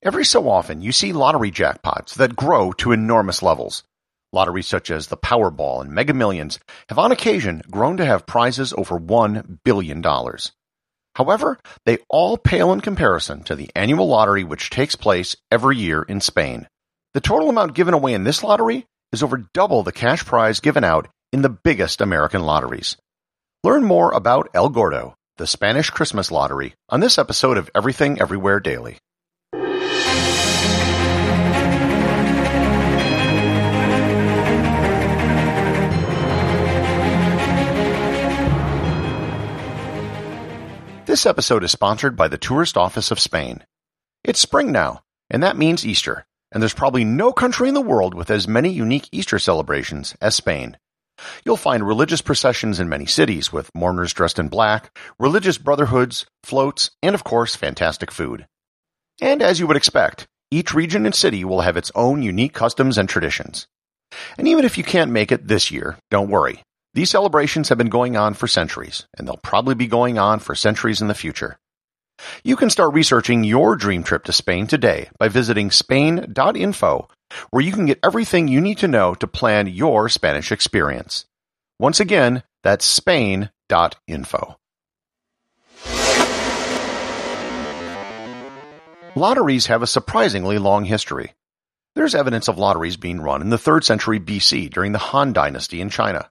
Every so often, you see lottery jackpots that grow to enormous levels. Lotteries such as the Powerball and Mega Millions have on occasion grown to have prizes over $1 billion. However, they all pale in comparison to the annual lottery which takes place every year in Spain. The total amount given away in this lottery is over double the cash prize given out in the biggest American lotteries. Learn more about El Gordo, the Spanish Christmas lottery, on this episode of Everything Everywhere Daily. This episode is sponsored by the Tourist Office of Spain. It's spring now, and that means Easter, and there's probably no country in the world with as many unique Easter celebrations as Spain. You'll find religious processions in many cities with mourners dressed in black, religious brotherhoods, floats, and of course, fantastic food. And as you would expect, each region and city will have its own unique customs and traditions. And even if you can't make it this year, don't worry. These celebrations have been going on for centuries, and they'll probably be going on for centuries in the future. You can start researching your dream trip to Spain today by visiting Spain.info, where you can get everything you need to know to plan your Spanish experience. Once again, that's Spain.info. Lotteries have a surprisingly long history. There's evidence of lotteries being run in the 3rd century BC during the Han Dynasty in China.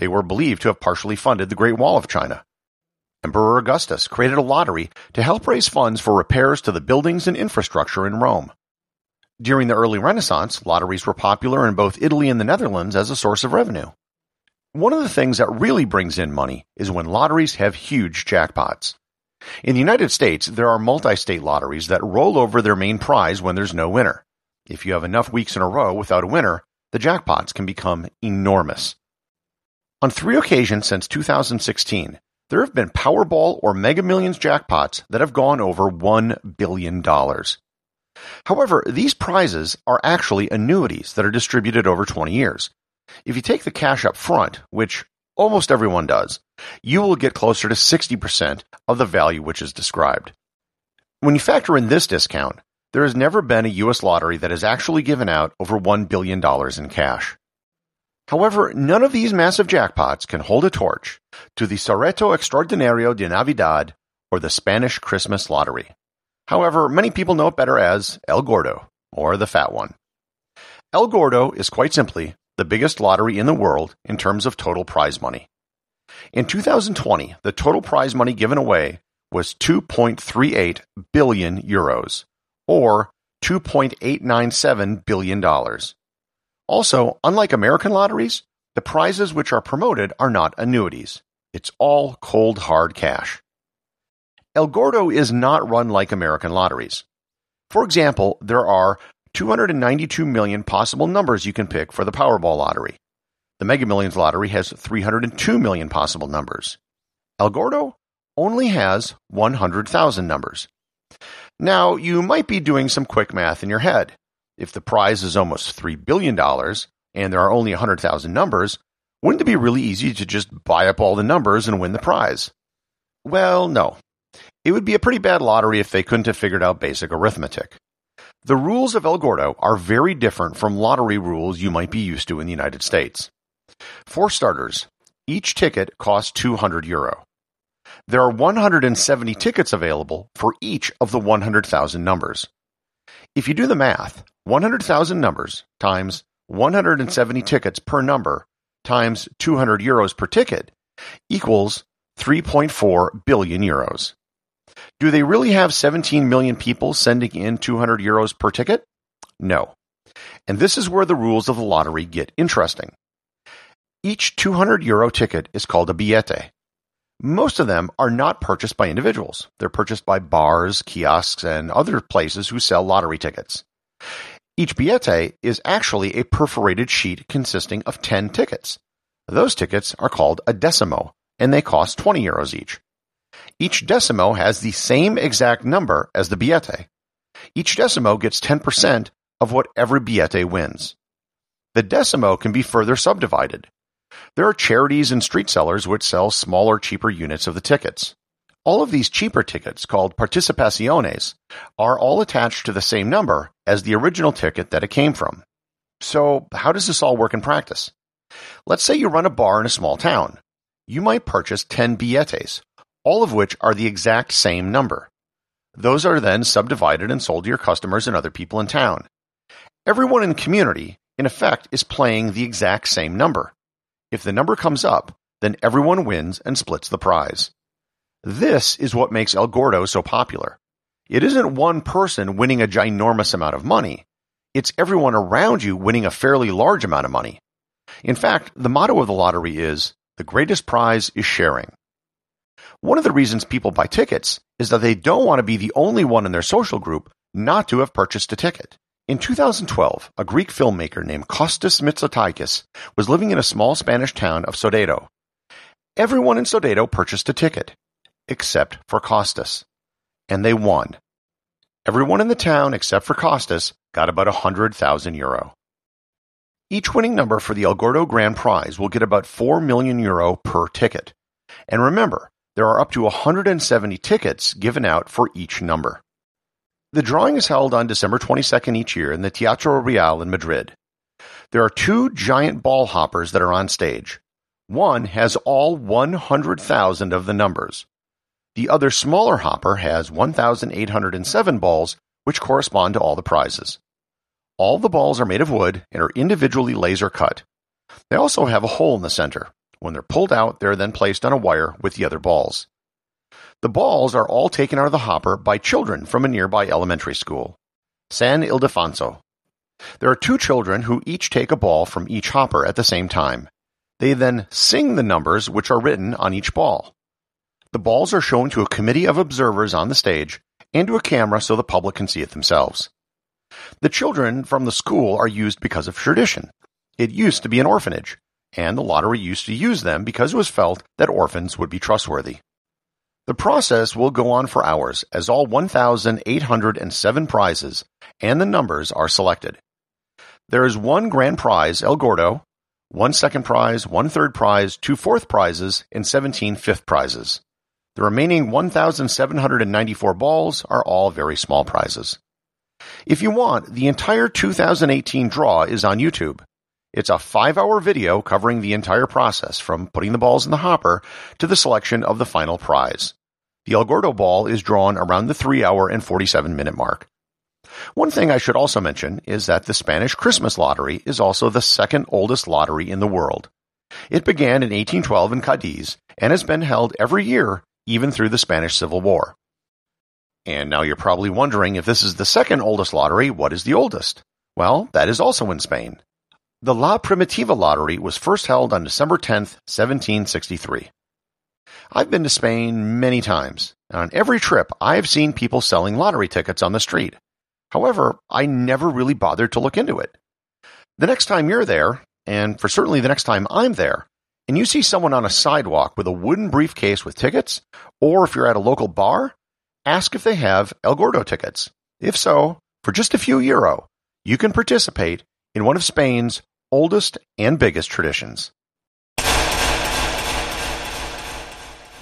They were believed to have partially funded the Great Wall of China. Emperor Augustus created a lottery to help raise funds for repairs to the buildings and infrastructure in Rome. During the early Renaissance, lotteries were popular in both Italy and the Netherlands as a source of revenue. One of the things that really brings in money is when lotteries have huge jackpots. In the United States, there are multi-state lotteries that roll over their main prize when there's no winner. If you have enough weeks in a row without a winner, the jackpots can become enormous. On three occasions since 2016, there have been Powerball or Mega Millions jackpots that have gone over $1 billion. However, these prizes are actually annuities that are distributed over 20 years. If you take the cash up front, which almost everyone does, you will get closer to 60% of the value which is described. When you factor in this discount, there has never been a U.S. lottery that has actually given out over $1 billion in cash. However, none of these massive jackpots can hold a torch to the Sorteo Extraordinario de Navidad or the Spanish Christmas Lottery. However, many people know it better as El Gordo, or the Fat One. El Gordo is quite simply the biggest lottery in the world in terms of total prize money. In 2020, the total prize money given away was 2.38 billion euros, or $2.897 billion. Also, unlike American lotteries, the prizes which are promoted are not annuities. It's all cold hard cash. El Gordo is not run like American lotteries. For example, there are 292 million possible numbers you can pick for the Powerball lottery. The Mega Millions lottery has 302 million possible numbers. El Gordo only has 100,000 numbers. Now, you might be doing some quick math in your head. If the prize is almost $3 billion and there are only 100,000 numbers, wouldn't it be really easy to just buy up all the numbers and win the prize? Well, no. It would be a pretty bad lottery if they couldn't have figured out basic arithmetic. The rules of El Gordo are very different from lottery rules you might be used to in the United States. For starters, each ticket costs 200 euro. There are 170 tickets available for each of the 100,000 numbers. If you do the math, 100,000 numbers times 170 tickets per number times 200 euros per ticket equals 3.4 billion euros. Do they really have 17 million people sending in 200 euros per ticket? No. And this is where the rules of the lottery get interesting. Each 200 euro ticket is called a billete. Most of them are not purchased by individuals. They're purchased by bars, kiosks, and other places who sell lottery tickets. Each billete is actually a perforated sheet consisting of 10 tickets. Those tickets are called a decimo, and they cost 20 euros each. Each decimo has the same exact number as the billete. Each decimo gets 10% of what every billete wins. The decimo can be further subdivided. There are charities and street sellers which sell smaller, cheaper units of the tickets. All of these cheaper tickets, called participaciones, are all attached to the same number as the original ticket that it came from. So, how does this all work in practice? Let's say you run a bar in a small town. You might purchase 10 billetes, all of which are the exact same number. Those are then subdivided and sold to your customers and other people in town. Everyone in the community, in effect, is playing the exact same number. If the number comes up, then everyone wins and splits the prize. This is what makes El Gordo so popular. It isn't one person winning a ginormous amount of money. It's everyone around you winning a fairly large amount of money. In fact, the motto of the lottery is the greatest prize is sharing. One of the reasons people buy tickets is that they don't want to be the only one in their social group not to have purchased a ticket. In 2012, a Greek filmmaker named Kostas Mitsotakis was living in a small Spanish town of Sodeto. Everyone in Sodeto purchased a ticket, except for Kostas. And they won. Everyone in the town except for Kostas got about 100,000 euro. Each winning number for the El Gordo Grand Prize will get about 4 million euro per ticket. And remember, there are up to 170 tickets given out for each number. The drawing is held on December 22nd each year in the Teatro Real in Madrid. There are two giant ball hoppers that are on stage. One has all 100,000 of the numbers. The other smaller hopper has 1,807 balls, which correspond to all the prizes. All the balls are made of wood and are individually laser cut. They also have a hole in the center. When they're pulled out, they're then placed on a wire with the other balls. The balls are all taken out of the hopper by children from a nearby elementary school, San Ildefonso. There are two children who each take a ball from each hopper at the same time. They then sing the numbers which are written on each ball. The balls are shown to a committee of observers on the stage and to a camera so the public can see it themselves. The children from the school are used because of tradition. It used to be an orphanage, and the lottery used to use them because it was felt that orphans would be trustworthy. The process will go on for hours as all 1,807 prizes and the numbers are selected. There is one grand prize, El Gordo, one second prize, one third prize, two fourth prizes, and 17 fifth prizes. The remaining 1,794 balls are all very small prizes. If you want, the entire 2018 draw is on YouTube. It's a five hour video covering the entire process from putting the balls in the hopper to the selection of the final prize. The El Gordo ball is drawn around the three hour and 47 minute mark. One thing I should also mention is that the Spanish Christmas lottery is also the second oldest lottery in the world. It began in 1812 in Cadiz and has been held every year even through the Spanish Civil War. And now you're probably wondering if this is the second oldest lottery, what is the oldest? Well, that is also in Spain. The La Primitiva lottery was first held on December 10, 1763. I've been to Spain many times, and on every trip I have seen people selling lottery tickets on the street. However, I never really bothered to look into it. The next time you're there, and for certainly the next time I'm there, and you see someone on a sidewalk with a wooden briefcase with tickets, or if you're at a local bar, ask if they have El Gordo tickets. If so, for just a few euro, you can participate in one of Spain's oldest and biggest traditions.